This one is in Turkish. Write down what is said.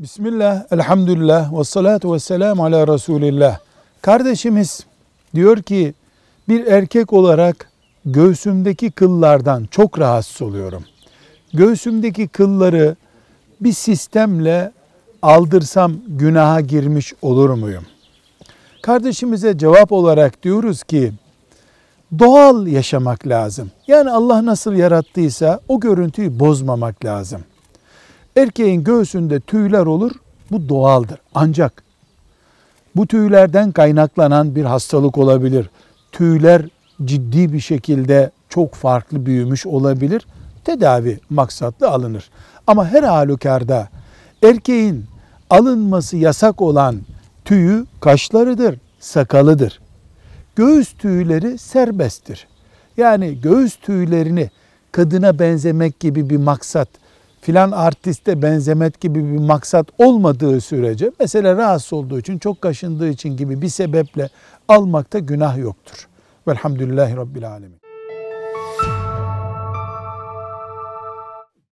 Bismillah, elhamdülillah, ve salatu ve selamu ala Resulillah. Kardeşimiz diyor ki bir erkek olarak göğsümdeki kıllardan çok rahatsız oluyorum. Göğsümdeki kılları bir sistemle aldırsam günaha girmiş olur muyum? Kardeşimize cevap olarak diyoruz ki doğal yaşamak lazım. Yani Allah nasıl yarattıysa o görüntüyü bozmamak lazım. Erkeğin göğsünde tüyler olur, bu doğaldır. Ancak bu tüylerden kaynaklanan bir hastalık olabilir. Tüyler ciddi bir şekilde çok farklı büyümüş olabilir. Tedavi maksatlı alınır. Ama her halükarda erkeğin alınması yasak olan tüyü kaşlarıdır, sakalıdır. Göğüs tüyleri serbesttir. Yani göğüs tüylerini kadına benzemek gibi bir maksat, filan artiste benzemek gibi bir maksat olmadığı sürece, mesela rahatsız olduğu için, çok kaşındığı için gibi bir sebeple almakta günah yoktur. Velhamdülillahi Rabbil Alemin.